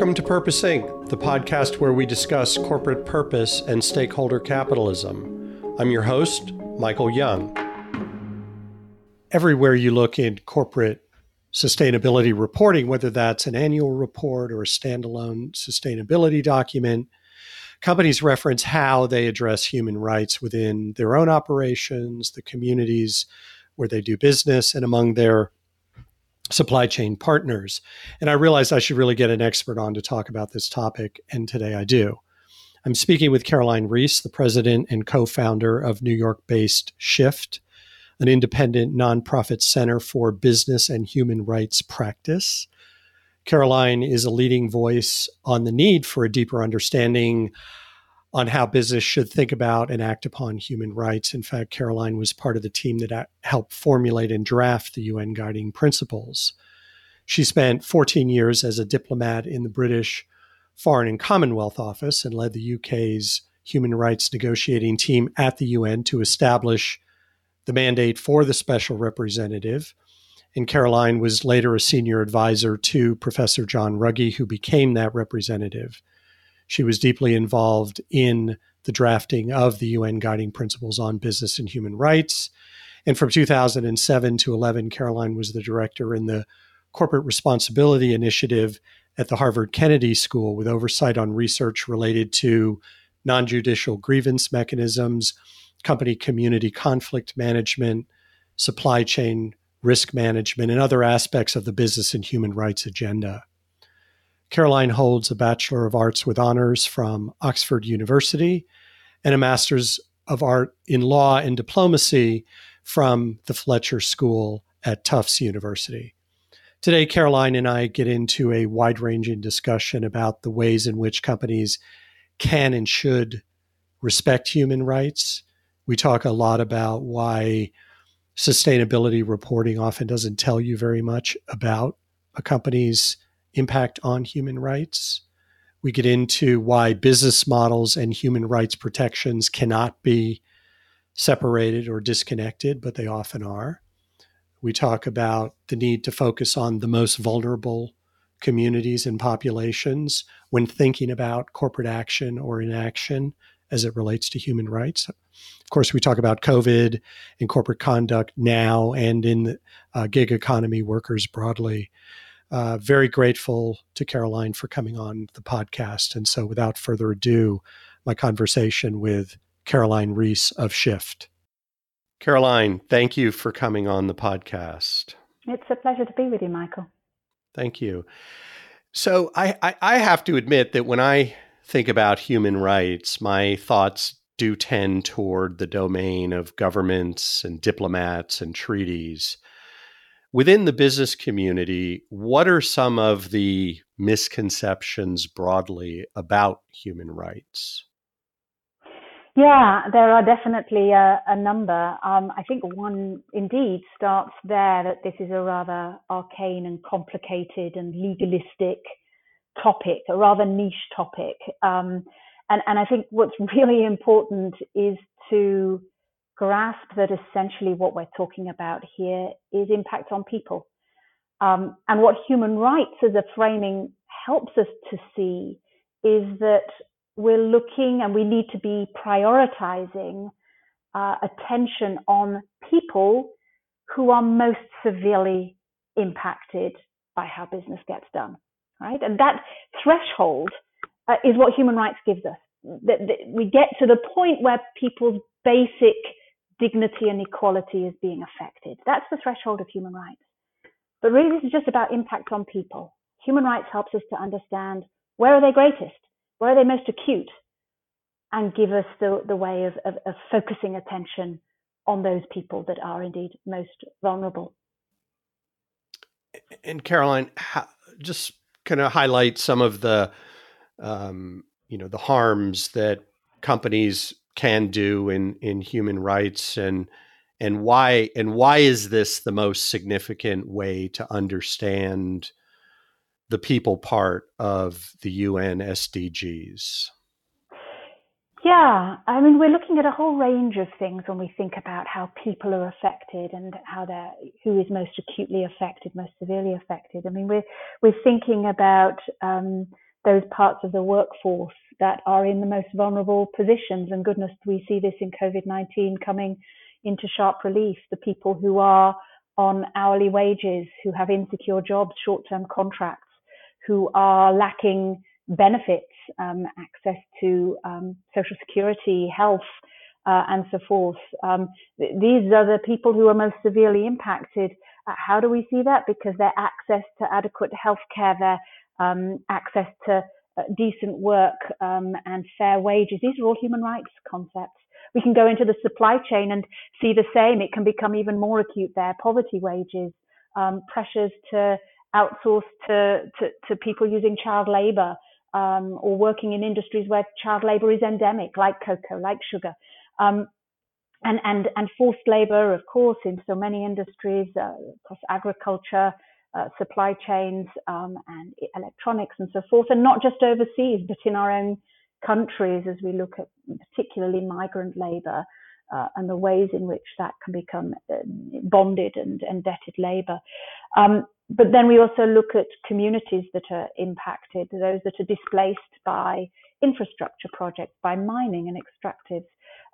Welcome to Purpose Inc., the podcast where we discuss corporate purpose and stakeholder capitalism. I'm your host, Michael Young. Everywhere you look in corporate sustainability reporting, whether that's an annual report or a standalone sustainability document, companies reference how they address human rights within their own operations, the communities where they do business, and among their supply chain partners. And I realized I should really get an expert on to talk about this topic, and today I do. I'm speaking with Caroline Rees, the president and co founder of New York based Shift, an independent nonprofit center for business and human rights practice. Caroline is a leading voice on the need for a deeper understanding on how business should think about and act upon human rights. In fact, Caroline was part of the team that uh, helped formulate and draft the UN Guiding Principles. She spent 14 years as a diplomat in the British Foreign and Commonwealth Office and led the UK's human rights negotiating team at the UN to establish the mandate for the special representative. And Caroline was later a senior advisor to Professor John Ruggie, who became that representative. She was deeply involved in the drafting of the UN Guiding Principles on Business and Human Rights. And from 2007 to 11, Caroline was the director in the Corporate Responsibility Initiative at the Harvard Kennedy School with oversight on research related to non judicial grievance mechanisms, company community conflict management, supply chain risk management, and other aspects of the business and human rights agenda. Caroline holds a Bachelor of Arts with honors from Oxford University and a Master's of Art in Law and Diplomacy from the Fletcher School at Tufts University. Today, Caroline and I get into a wide ranging discussion about the ways in which companies can and should respect human rights. We talk a lot about why sustainability reporting often doesn't tell you very much about a company's impact on human rights. We get into why business models and human rights protections cannot be separated or disconnected, but they often are. We talk about the need to focus on the most vulnerable communities and populations when thinking about corporate action or inaction as it relates to human rights. Of course, we talk about COVID and corporate conduct now and in the uh, gig economy workers broadly uh, very grateful to Caroline for coming on the podcast. And so, without further ado, my conversation with Caroline Rees of Shift. Caroline, thank you for coming on the podcast. It's a pleasure to be with you, Michael. Thank you. So, I, I, I have to admit that when I think about human rights, my thoughts do tend toward the domain of governments and diplomats and treaties within the business community, what are some of the misconceptions broadly about human rights? Yeah, there are definitely a, a number. Um, I think one indeed starts there that this is a rather arcane and complicated and legalistic topic, a rather niche topic. Um, and, and I think what's really important is to grasp that essentially what we're talking about here is impact on people. Um, and what human rights as a framing helps us to see is that we're looking and we need to be prioritizing uh, attention on people who are most severely impacted by how business gets done, right? And that threshold uh, is what human rights gives us. That, that we get to the point where people's basic dignity and equality is being affected. That's the threshold of human rights. But really, this is just about impact on people. Human rights helps us to understand where are they greatest, where are they most acute, and give us the, the way of, of, of focusing attention on those people that are indeed most vulnerable. And Caroline, just kind of highlight some of the, um, you know, the harms that companies can do in in human rights and and why and why is this the most significant way to understand the people part of the UN SDGs? Yeah, I mean, we're looking at a whole range of things when we think about how people are affected and how they're who is most acutely affected, most severely affected. I mean, we're we're thinking about um, those parts of the workforce that are in the most vulnerable positions. And goodness, we see this in COVID 19 coming into sharp relief. The people who are on hourly wages, who have insecure jobs, short term contracts, who are lacking benefits, um, access to um, social security, health, uh, and so forth. Um, th- these are the people who are most severely impacted. Uh, how do we see that? Because their access to adequate health care, their um, access to uh, decent work um, and fair wages, these are all human rights concepts. We can go into the supply chain and see the same. It can become even more acute there. Poverty wages, um, pressures to outsource to, to, to people using child labor um, or working in industries where child labor is endemic, like cocoa, like sugar. Um, and, and, and forced labor, of course, in so many industries, uh, across agriculture, uh, supply chains, um, and electronics and so forth, and not just overseas, but in our own countries as we look at particularly migrant labor uh, and the ways in which that can become uh, bonded and indebted labor. Um, but then we also look at communities that are impacted, those that are displaced by infrastructure projects, by mining and extractives,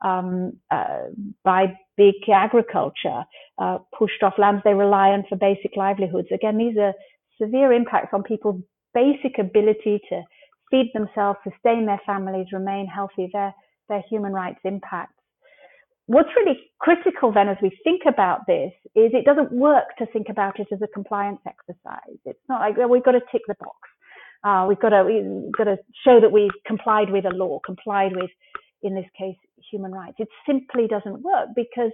um, uh, by big agriculture, uh, pushed off lands they rely on for basic livelihoods. Again, these are severe impacts on people's basic ability to feed themselves, sustain their families, remain healthy, their, their human rights impacts. What's really critical then as we think about this is it doesn't work to think about it as a compliance exercise. It's not like well, we've got to tick the box. Uh, we've got to we've got to show that we've complied with a law, complied with, in this case, human rights. It simply doesn't work because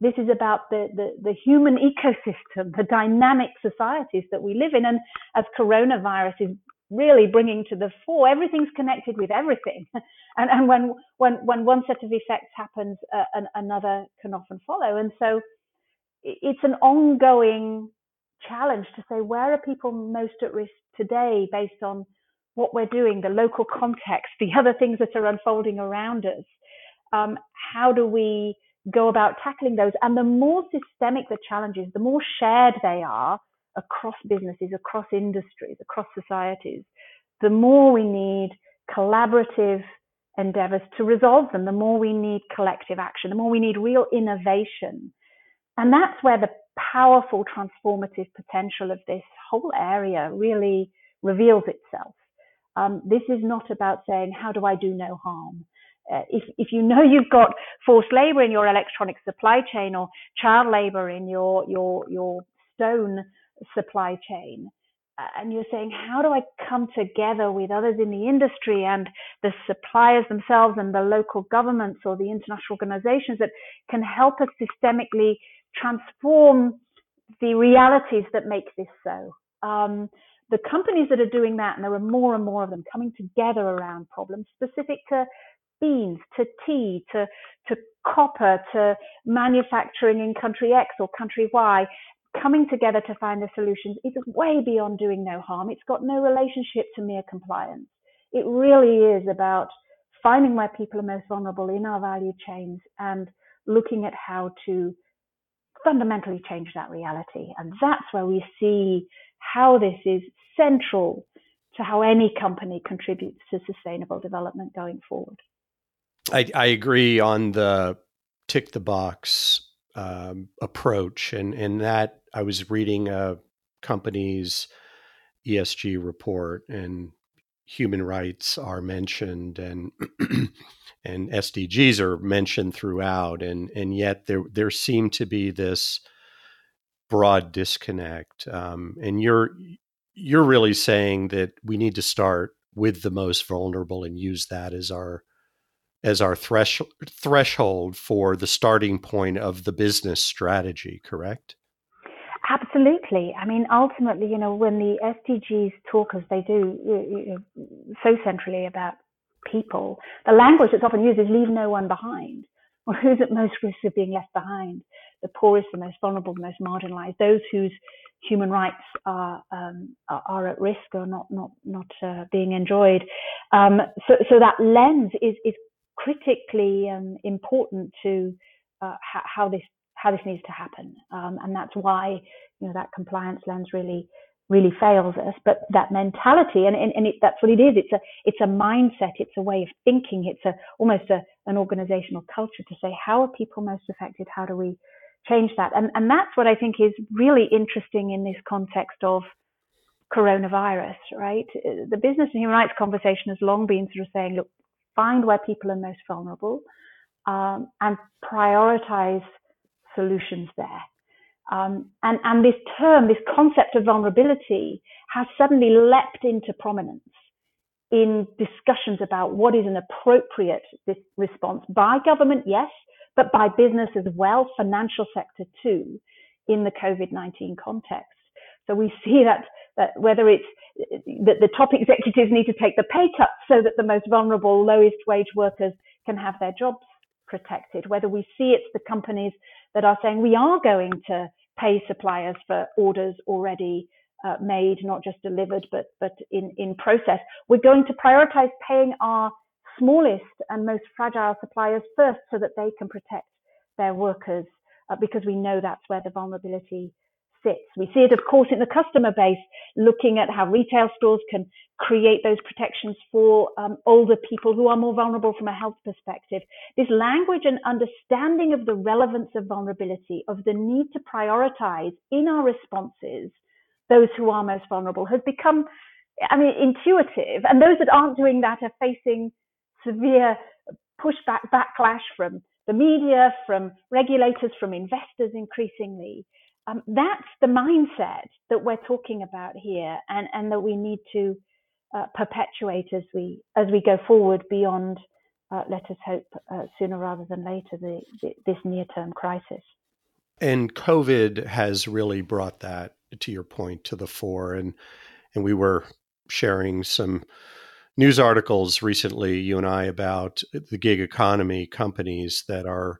this is about the, the, the, human ecosystem, the dynamic societies that we live in. And as coronavirus is really bringing to the fore. Everything's connected with everything, and and when when when one set of effects happens, uh, an, another can often follow. And so it's an ongoing challenge to say where are people most at risk today, based on what we're doing, the local context, the other things that are unfolding around us. Um, how do we go about tackling those? And the more systemic the challenges, the more shared they are, across businesses, across industries, across societies, the more we need collaborative endeavors to resolve them, the more we need collective action, the more we need real innovation. And that's where the powerful transformative potential of this whole area really reveals itself. Um, this is not about saying, how do I do no harm? Uh, if, if you know you've got forced labor in your electronic supply chain or child labor in your, your, your stone supply chain. And you're saying, how do I come together with others in the industry and the suppliers themselves and the local governments or the international organizations that can help us systemically transform the realities that make this so? Um, the companies that are doing that, and there are more and more of them coming together around problems specific to beans, to tea, to, to copper, to manufacturing in country X or country Y, coming together to find the solutions is way beyond doing no harm. It's got no relationship to mere compliance. It really is about finding where people are most vulnerable in our value chains and looking at how to fundamentally change that reality. And that's where we see how this is central to how any company contributes to sustainable development going forward. I, I agree on the tick the box um, approach, and and that I was reading a company's ESG report, and human rights are mentioned, and and SDGs are mentioned throughout, and and yet there there seemed to be this broad disconnect, um, and you're you're really saying that we need to start with the most vulnerable and use that as our as our thresh, threshold for the starting point of the business strategy, correct? Absolutely. I mean, ultimately, you know, when the SDGs talk as they do so centrally about people, the language that's often used is leave no one behind. Well, who's at most risk of being left behind? The poorest, the most vulnerable, the most marginalized, those whose human rights are um, are at risk or not not not uh, being enjoyed. Um, so so that lens is is critically um, important to uh, how this how this needs to happen, um, and that's why you know that compliance lens really really fails us. But that mentality, and, and, and it, that's what it is. It's a it's a mindset. It's a way of thinking. It's a almost a, an organizational culture to say how are people most affected? How do we change that? And and that's what I think is really interesting in this context of coronavirus. Right, the business and human rights conversation has long been sort of saying, look, find where people are most vulnerable, um, and prioritize solutions there. Um, and, and this term, this concept of vulnerability has suddenly leapt into prominence in discussions about what is an appropriate response by government, yes, but by business as well, financial sector too, in the COVID-19 context. So we see that, that whether it's that the top executives need to take the pay cuts so that the most vulnerable, lowest wage workers can have their jobs protected, whether we see it's the companies that are saying we are going to pay suppliers for orders already uh, made, not just delivered, but but in in process. We're going to prioritize paying our smallest and most fragile suppliers first, so that they can protect their workers, uh, because we know that's where the vulnerability sits. We see it, of course, in the customer base, looking at how retail stores can create those protections for um, older people who are more vulnerable from a health perspective. This language and understanding of the relevance of vulnerability, of the need to prioritize in our responses those who are most vulnerable has become, I mean, intuitive. And those that aren't doing that are facing severe pushback, backlash from the media, from regulators, from investors increasingly um, that's the mindset that we're talking about here, and, and that we need to uh, perpetuate as we as we go forward beyond. Uh, let us hope uh, sooner rather than later the, the, this near term crisis. And COVID has really brought that, to your point, to the fore. And and we were sharing some news articles recently, you and I, about the gig economy companies that are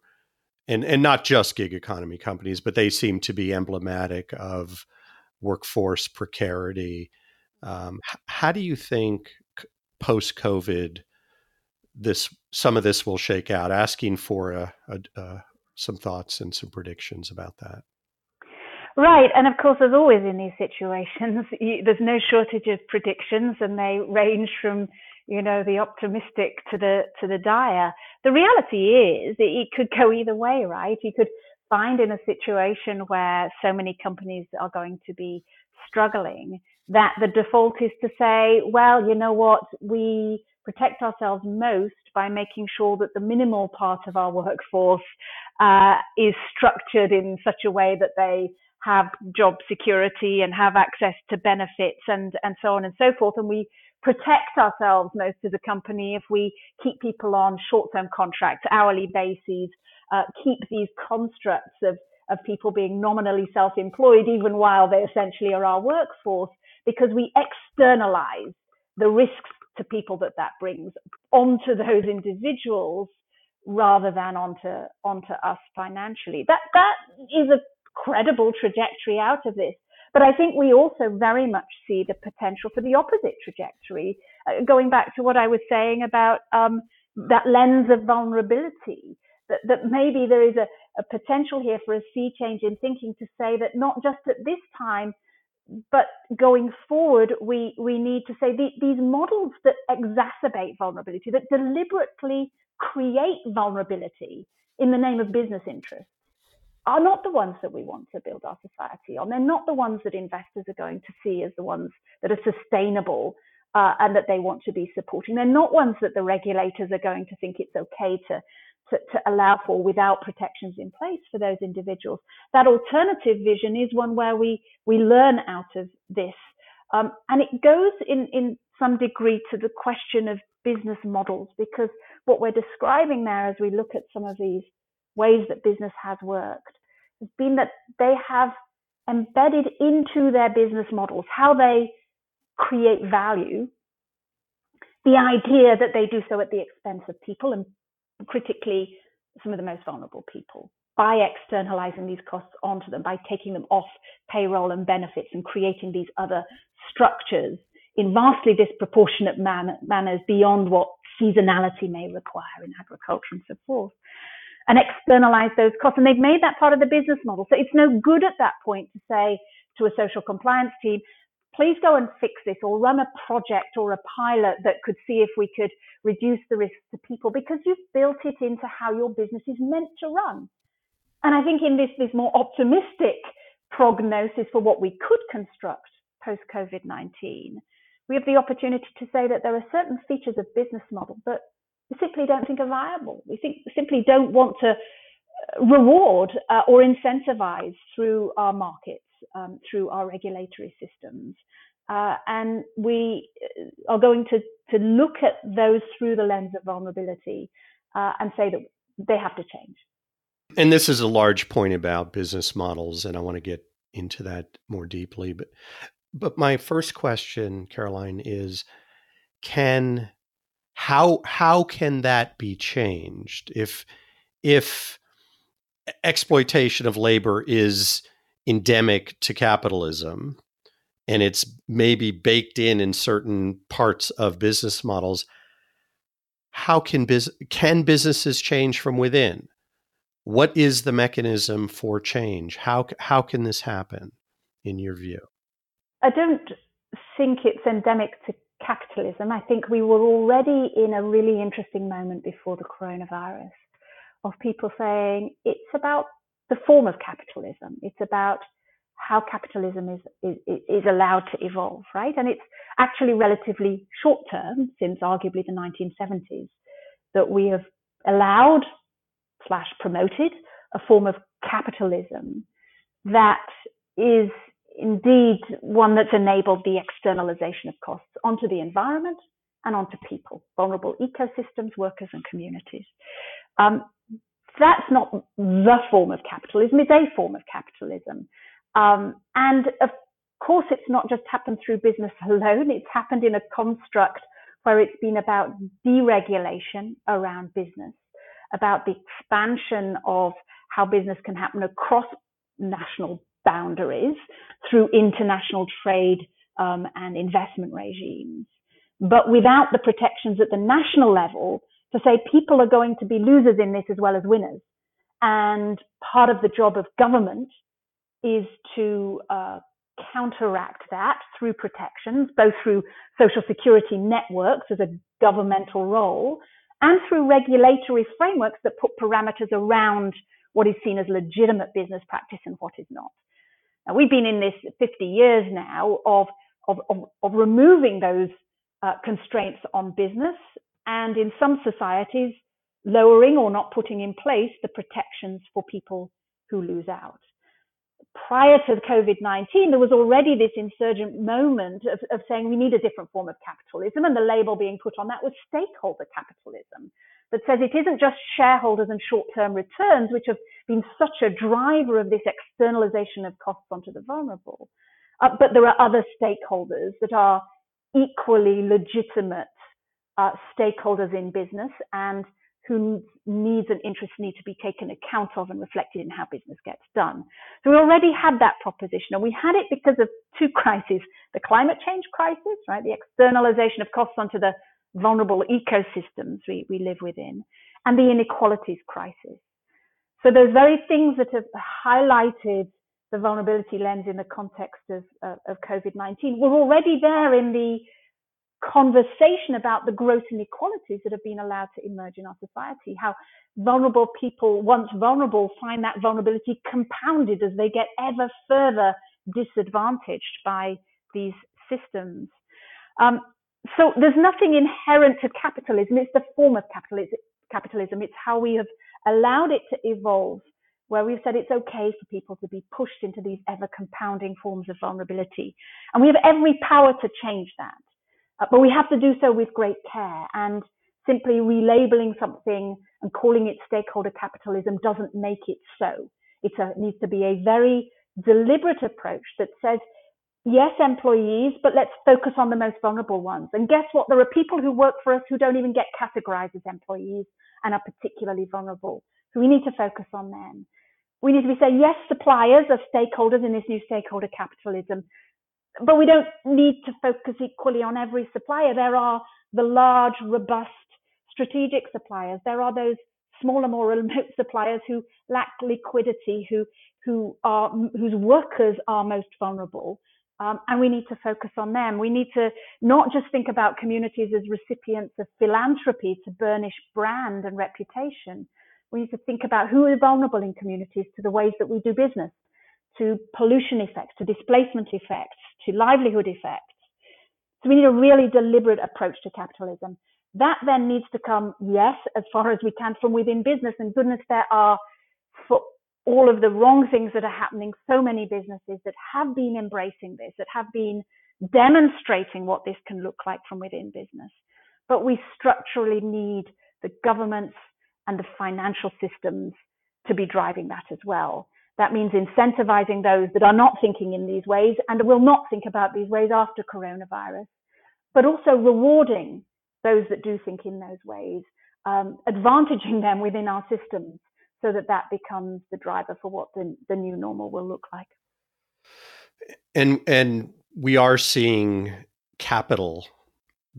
and and not just gig economy companies, but they seem to be emblematic of workforce precarity. Um, how do you think post COVID this some of this will shake out? Asking for a, a, a, some thoughts and some predictions about that. Right, and of course, as always in these situations, you, there's no shortage of predictions, and they range from you know, the optimistic to the to the dire. The reality is it could go either way, right? You could find in a situation where so many companies are going to be struggling that the default is to say, well, you know what, we protect ourselves most by making sure that the minimal part of our workforce uh, is structured in such a way that they have job security and have access to benefits and, and so on and so forth. And we protect ourselves most as a company if we keep people on short-term contracts, hourly bases, uh, keep these constructs of, of people being nominally self-employed even while they essentially are our workforce because we externalize the risks to people that that brings onto those individuals rather than onto onto us financially. That that is a credible trajectory out of this. But I think we also very much see the potential for the opposite trajectory. Uh, going back to what I was saying about um, that lens of vulnerability, that, that maybe there is a, a potential here for a sea change in thinking to say that not just at this time, but going forward, we, we need to say the, these models that exacerbate vulnerability, that deliberately create vulnerability in the name of business interests, are not the ones that we want to build our society on. They're not the ones that investors are going to see as the ones that are sustainable uh, and that they want to be supporting. They're not ones that the regulators are going to think it's okay to, to, to allow for without protections in place for those individuals. That alternative vision is one where we, we learn out of this. Um, and it goes in, in some degree to the question of business models, because what we're describing there as we look at some of these ways that business has worked. Has been that they have embedded into their business models how they create value the idea that they do so at the expense of people and critically some of the most vulnerable people by externalizing these costs onto them by taking them off payroll and benefits and creating these other structures in vastly disproportionate man- manners beyond what seasonality may require in agriculture and so forth and externalize those costs. And they've made that part of the business model. So it's no good at that point to say to a social compliance team, please go and fix this or run a project or a pilot that could see if we could reduce the risks to people because you've built it into how your business is meant to run. And I think in this, this more optimistic prognosis for what we could construct post COVID 19, we have the opportunity to say that there are certain features of business model that we simply don't think are viable. We think simply don't want to uh, reward uh, or incentivize through our markets, um, through our regulatory systems. Uh, and we uh, are going to, to look at those through the lens of vulnerability uh, and say that they have to change. And this is a large point about business models, and I want to get into that more deeply. But but my first question, Caroline, is can how how can that be changed if if exploitation of labor is endemic to capitalism and it's maybe baked in in certain parts of business models how can biz- can businesses change from within? What is the mechanism for change? How how can this happen in your view? I don't think it's endemic to capitalism, I think we were already in a really interesting moment before the coronavirus of people saying it's about the form of capitalism. It's about how capitalism is, is, is allowed to evolve, right? And it's actually relatively short term since arguably the 1970s that we have allowed slash promoted a form of capitalism that is indeed one that's enabled the externalization of costs onto the environment and onto people, vulnerable ecosystems, workers, and communities. Um, that's not the form of capitalism, it's a form of capitalism. Um, and of course, it's not just happened through business alone, it's happened in a construct where it's been about deregulation around business, about the expansion of how business can happen across national boundaries through international trade um, and investment regimes, but without the protections at the national level to say people are going to be losers in this as well as winners. And part of the job of government is to uh, counteract that through protections, both through social security networks as a governmental role and through regulatory frameworks that put parameters around what is seen as legitimate business practice and what is not. Now, we've been in this 50 years now of, of, of, of removing those uh, constraints on business and in some societies, lowering or not putting in place the protections for people who lose out. Prior to COVID-19, there was already this insurgent moment of, of saying we need a different form of capitalism, and the label being put on that was stakeholder capitalism that says it isn't just shareholders and short-term returns, which have been such a driver of this externalization of costs onto the vulnerable, uh, but there are other stakeholders that are equally legitimate uh, stakeholders in business and whose needs and interests need to be taken account of and reflected in how business gets done. So we already had that proposition, and we had it because of two crises: the climate change crisis, right, the externalization of costs onto the vulnerable ecosystems we, we live within, and the inequalities crisis. So those very things that have highlighted the vulnerability lens in the context of, uh, of COVID-19 were already there in the conversation about the gross inequalities that have been allowed to emerge in our society, how vulnerable people, once vulnerable, find that vulnerability compounded as they get ever further disadvantaged by these systems. Um, so there's nothing inherent to capitalism. It's the form of capitalism. It's how we have allowed it to evolve, where we've said it's okay for people to be pushed into these ever compounding forms of vulnerability. And we have every power to change that. Uh, but we have to do so with great care. And simply relabeling something and calling it stakeholder capitalism doesn't make it so. It needs to be a very deliberate approach that says yes, employees, but let's focus on the most vulnerable ones. And guess what? There are people who work for us who don't even get categorized as employees and are particularly vulnerable. So we need to focus on them. We need to be saying, yes, suppliers are stakeholders in this new stakeholder capitalism, but we don't need to focus equally on every supplier. There are the large, robust, strategic suppliers. There are those smaller, more remote suppliers who lack liquidity, who who are whose workers are most vulnerable. Um, and we need to focus on them. We need to not just think about communities as recipients of philanthropy to burnish brand and reputation. We need to think about who are vulnerable in communities to the ways that we do business, to pollution effects, to displacement effects, to livelihood effects. So we need a really deliberate approach to capitalism. That then needs to come, yes, as far as we can from within business. And goodness, there are for all of the wrong things that are happening, so many businesses that have been embracing this, that have been demonstrating what this can look like from within business. But we structurally need the governments and the financial systems to be driving that as well. That means incentivizing those that are not thinking in these ways and will not think about these ways after coronavirus, but also rewarding those that do think in those ways, um, advantaging them within our systems so that that becomes the driver for what the, the new normal will look like. And and we are seeing capital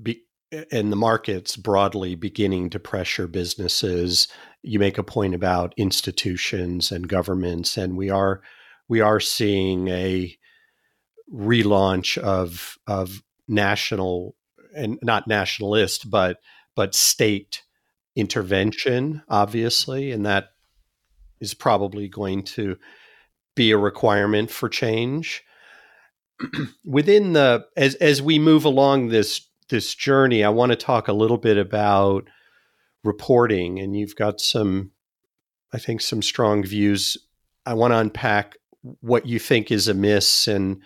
be, in the markets broadly beginning to pressure businesses. You make a point about institutions and governments, and we are we are seeing a relaunch of of national and not nationalist, but but state intervention, obviously, and that is probably going to be a requirement for change. Within the as as we move along this this journey, I want to talk a little bit about reporting, and you've got some, I think, some strong views. I want to unpack what you think is amiss and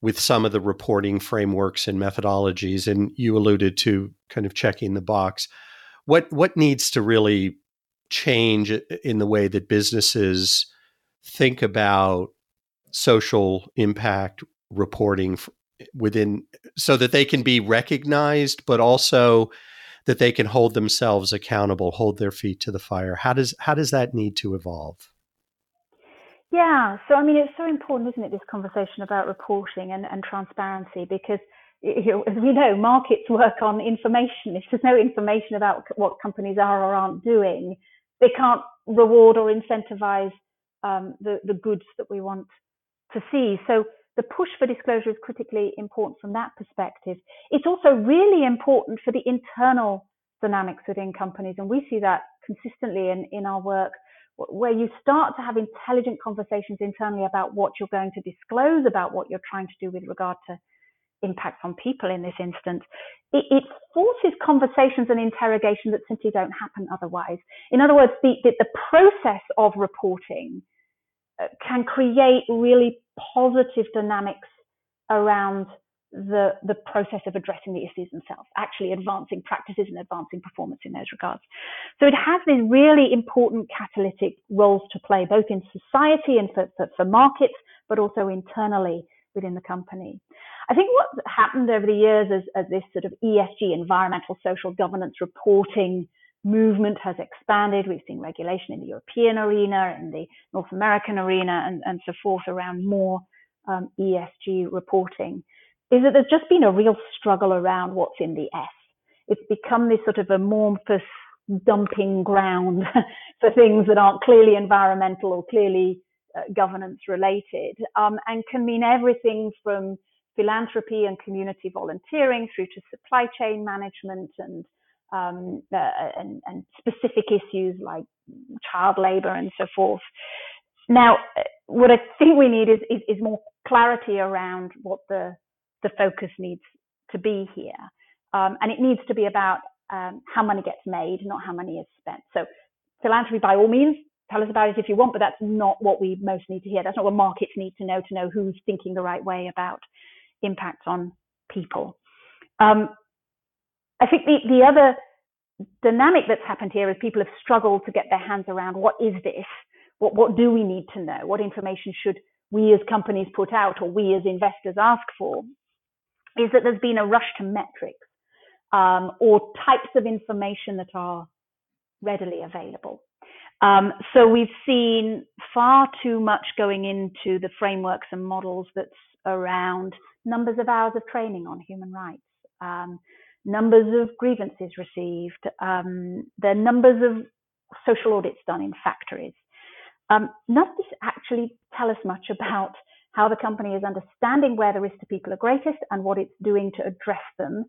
with some of the reporting frameworks and methodologies. And you alluded to kind of checking the box. What what needs to really change in the way that businesses think about social impact reporting within so that they can be recognized but also that they can hold themselves accountable hold their feet to the fire. How does how does that need to evolve? Yeah so i mean it's so important isn't it this conversation about reporting and, and transparency? Because you know, as we know markets work on information. If there's no information about what companies are or aren't doing they can't reward or incentivize um, the, the goods that we want to see. So the push for disclosure is critically important from that perspective. It's also really important for the internal dynamics within companies. And we see that consistently in, in our work where you start to have intelligent conversations internally about what you're going to disclose about what you're trying to do with regard to impacts on people in this instance, it, it, forces conversations and interrogation that simply don't happen otherwise. In other words, the, the, the process of reporting uh, can create really positive dynamics around the, the process of addressing the issues themselves, actually advancing practices and advancing performance in those regards. So it has these really important catalytic roles to play, both in society and for, for, for markets, but also internally within the company. I think what's happened over the years as, as this sort of ESG, environmental social governance reporting movement has expanded. We've seen regulation in the European arena, in the North American arena, and, and so forth around more um, ESG reporting. Is that there's just been a real struggle around what's in the S. It's become this sort of amorphous dumping ground for things that aren't clearly environmental or clearly uh, governance related, um, and can mean everything from philanthropy and community volunteering through to supply chain management and um, and, and, specific issues like child labor and so forth. Now, what I think we need is, is, is more clarity around what the, the focus needs to be here. Um, and it needs to be about um, how money gets made, not how money is spent. So philanthropy, by all means, tell us about it if you want, but that's not what we most need to hear. That's not what markets need to know to know who's thinking the right way about impact on people. Um, I think the, the other dynamic that's happened here is people have struggled to get their hands around what is this? What, what do we need to know? What information should we as companies put out or we as investors ask for? Is that there's been a rush to metrics um, or types of information that are readily available. Um, so we've seen far too much going into the frameworks and models that's around numbers of hours of training on human rights, um, numbers of grievances received, um, the numbers of social audits done in factories. Um, none of this actually tell us much about how the company is understanding where the risks to people are greatest and what it's doing to address them.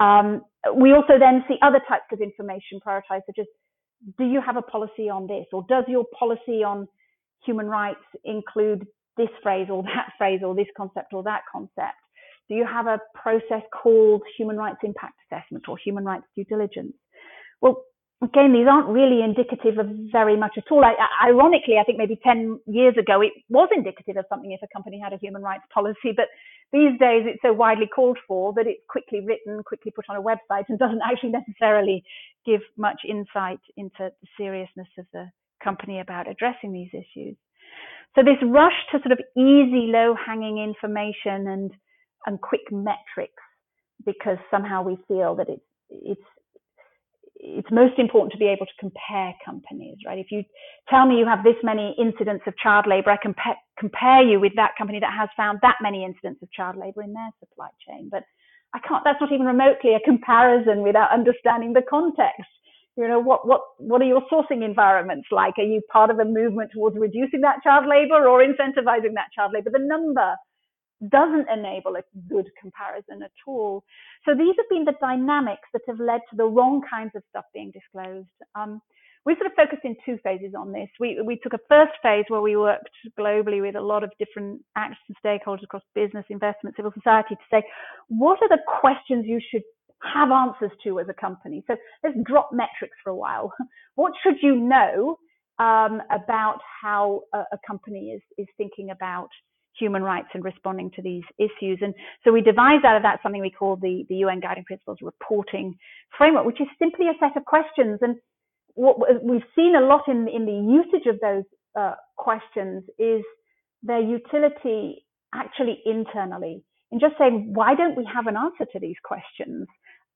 Um, we also then see other types of information prioritized, such as do you have a policy on this, or does your policy on human rights include this phrase or that phrase or this concept or that concept? Do you have a process called human rights impact assessment or human rights due diligence? Well, again, these aren't really indicative of very much at all. I, ironically, I think maybe 10 years ago, it was indicative of something if a company had a human rights policy. But these days, it's so widely called for that it's quickly written, quickly put on a website, and doesn't actually necessarily give much insight into the seriousness of the company about addressing these issues. So this rush to sort of easy, low-hanging information and and quick metrics because somehow we feel that it's it's it's most important to be able to compare companies, right? If you tell me you have this many incidents of child labor, I can compare you with that company that has found that many incidents of child labor in their supply chain. But I can't, that's not even remotely a comparison without understanding the context. You know, what, what, what are your sourcing environments like? Are you part of a movement towards reducing that child labor or incentivizing that child labor? The number doesn't enable a good comparison at all. So these have been the dynamics that have led to the wrong kinds of stuff being disclosed. Um, we sort of focused in two phases on this. We, we took a first phase where we worked globally with a lot of different actors and stakeholders across business, investment, civil society to say, what are the questions you should have answers to as a company? So let's drop metrics for a while. what should you know um, about how a, a company is, is thinking about human rights and responding to these issues. And so we devised out of that something we call the, the UN Guiding Principles Reporting Framework, which is simply a set of questions. And what we've seen a lot in, in the usage of those uh, questions is their utility actually internally in just saying, why don't we have an answer to these questions?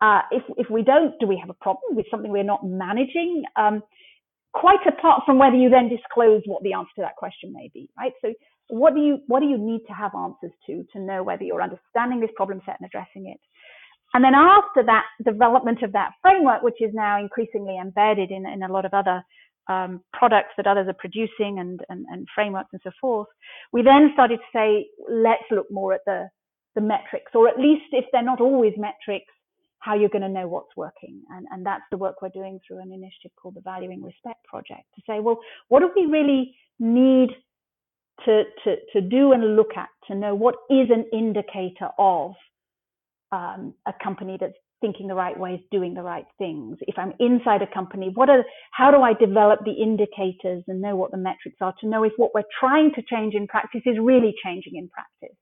Uh, if, if we don't, do we have a problem with something we're not managing? Um, quite apart from whether you then disclose what the answer to that question may be, right? So what do you what do you need to have answers to to know whether you're understanding this problem set and addressing it? And then after that development of that framework, which is now increasingly embedded in, in a lot of other um, products that others are producing and, and, and frameworks and so forth, we then started to say, let's look more at the, the metrics, or at least if they're not always metrics, how you're going to know what's working. And, and that's the work we're doing through an initiative called the Valuing Respect Project to say, well, what do we really need to, to, to do and look at to know what is an indicator of um, a company that's thinking the right ways, doing the right things. If I'm inside a company, what are, how do I develop the indicators and know what the metrics are to know if what we're trying to change in practice is really changing in practice?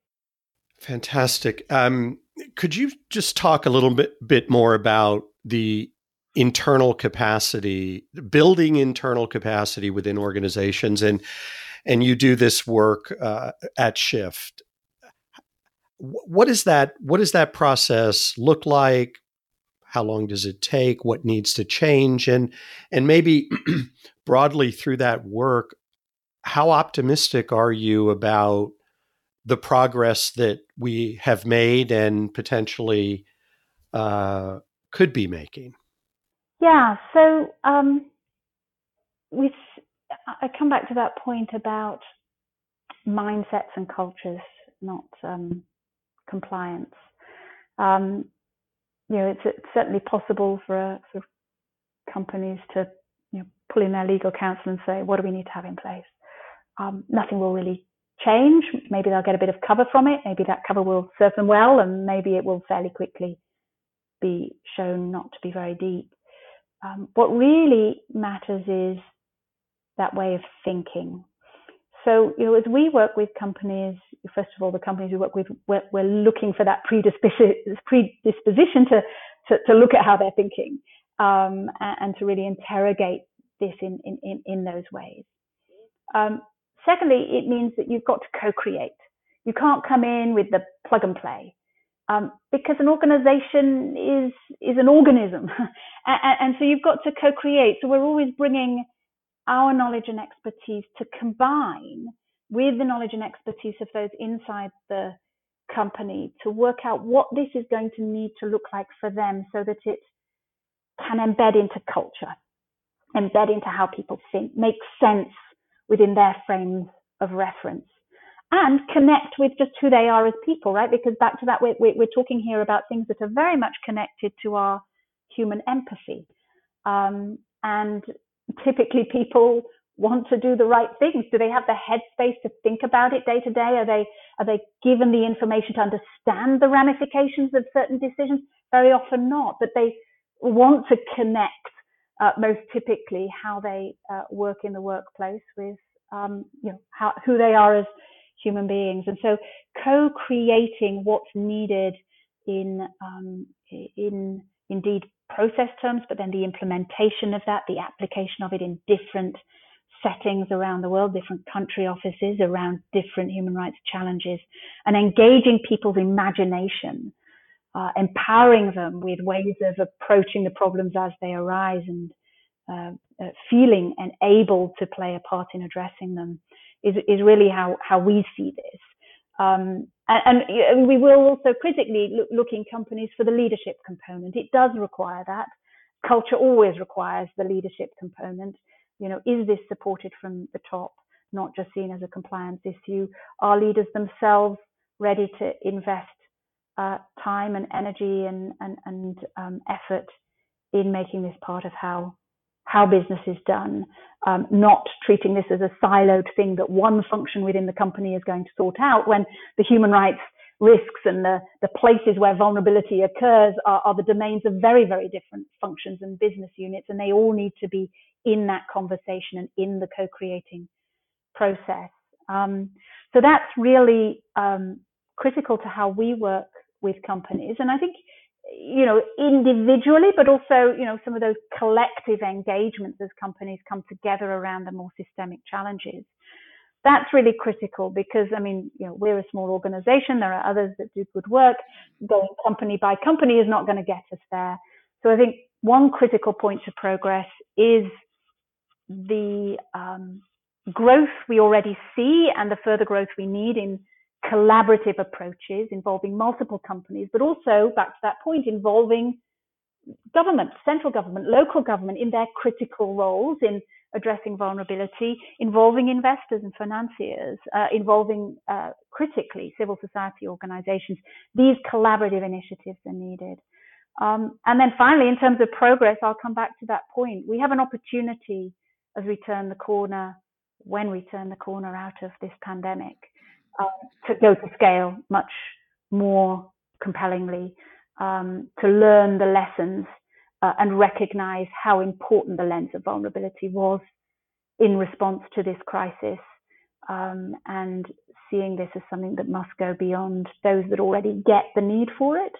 Fantastic. Um, could you just talk a little bit bit more about the internal capacity, building internal capacity within organizations, and and you do this work uh, at Shift. What is that? What does that process look like? How long does it take? What needs to change? And and maybe broadly through that work, how optimistic are you about the progress that we have made and potentially uh, could be making? Yeah, so um, we, I come back to that point about mindsets and cultures, not um, compliance. Um, you know, it's, it's, certainly possible for, for companies to you know, pull in their legal counsel and say, what do we need to have in place? Um, nothing will really change. Maybe they'll get a bit of cover from it. Maybe that cover will serve them well, and maybe it will fairly quickly be shown not to be very deep. Um, what really matters is that way of thinking. So, you know, as we work with companies, first of all, the companies we work with, we're, we're looking for that predisposition, to, to, to, look at how they're thinking um, and, to really interrogate this in, in, in, those ways. Um, Secondly, it means that you've got to co-create. You can't come in with the plug and play. Um, because an organization is is an organism, and, and, so you've got to co-create. So we're always bringing our knowledge and expertise to combine with the knowledge and expertise of those inside the company to work out what this is going to need to look like for them, so that it can embed into culture, embed into how people think, make sense within their frames of reference. and connect with just who they are as people, right? Because back to that, we're, we're talking here about things that are very much connected to our human empathy. Um, and typically people want to do the right things? Do they have the headspace to think about it day to day? Are they are they given the information to understand the ramifications of certain decisions? Very often not, but they want to connect. Uh, most typically, how they uh, work in the workplace with um, you know how, who they are as human beings, and so co-creating what's needed in um, in indeed process terms, but then the implementation of that, the application of it in different settings around the world, different country offices around different human rights challenges, and engaging people's imagination, uh, empowering them with ways of approaching the problems as they arise and uh, uh, feeling and able to play a part in addressing them is, is really how, how we see this. Um, and, and, we will also critically look, look in companies for the leadership component. It does require that. Culture always requires the leadership component. You know, is this supported from the top, not just seen as a compliance issue? Are leaders themselves ready to invest uh, time and energy and, and, and um, effort in making this part of how how business is done, um, not treating this as a siloed thing that one function within the company is going to sort out when the human rights risks and the, the places where vulnerability occurs are, are the domains of very, very different functions and business units, and they all need to be in that conversation and in the co-creating process. Um, so that's really um, critical to how we work with companies. And I think you know, individually, but also, you know, some of those collective engagements as companies come together around the more systemic challenges. That's really critical because, I mean, you know, we're a small organization. There are others that do good work. Going company by company is not going to get us there. So I think one critical point to progress is the um, growth we already see and the further growth we need in collaborative approaches involving multiple companies, but also back to that point, involving government, central government, local government in their critical roles in addressing vulnerability, involving investors and financiers, uh, involving uh, critically civil society organizations. These collaborative initiatives are needed. Um, and then finally, in terms of progress, I'll come back to that point. We have an opportunity as we turn the corner, when we turn the corner out of this pandemic, um, to go to scale much more compellingly, um, to learn the lessons uh, and recognize how important the lens of vulnerability was in response to this crisis, um, and seeing this as something that must go beyond those that already get the need for it.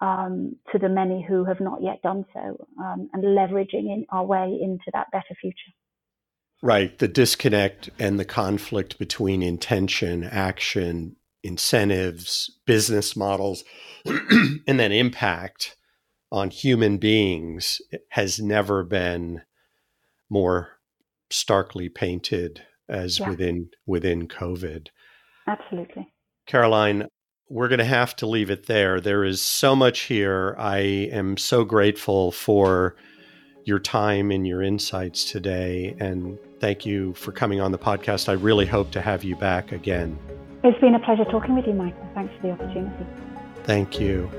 Um, to the many who have not yet done so, um, and leveraging in our way into that better future. Right. The disconnect and the conflict between intention, action, incentives, business models, and then impact on human beings has never been more starkly painted as yeah. within within COVID. Absolutely. Caroline, we're going to have to leave it there. There is so much here. I am so grateful for your time and your insights today. And thank you for coming on the podcast. I really hope to have you back again. It's been a pleasure talking with you, Michael. Thanks for the opportunity. Thank you.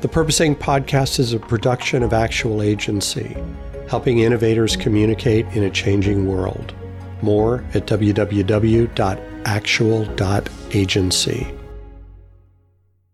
The Purposing Podcast is a production of Actual Agency, helping innovators communicate in a changing world. More at www.actual.agency.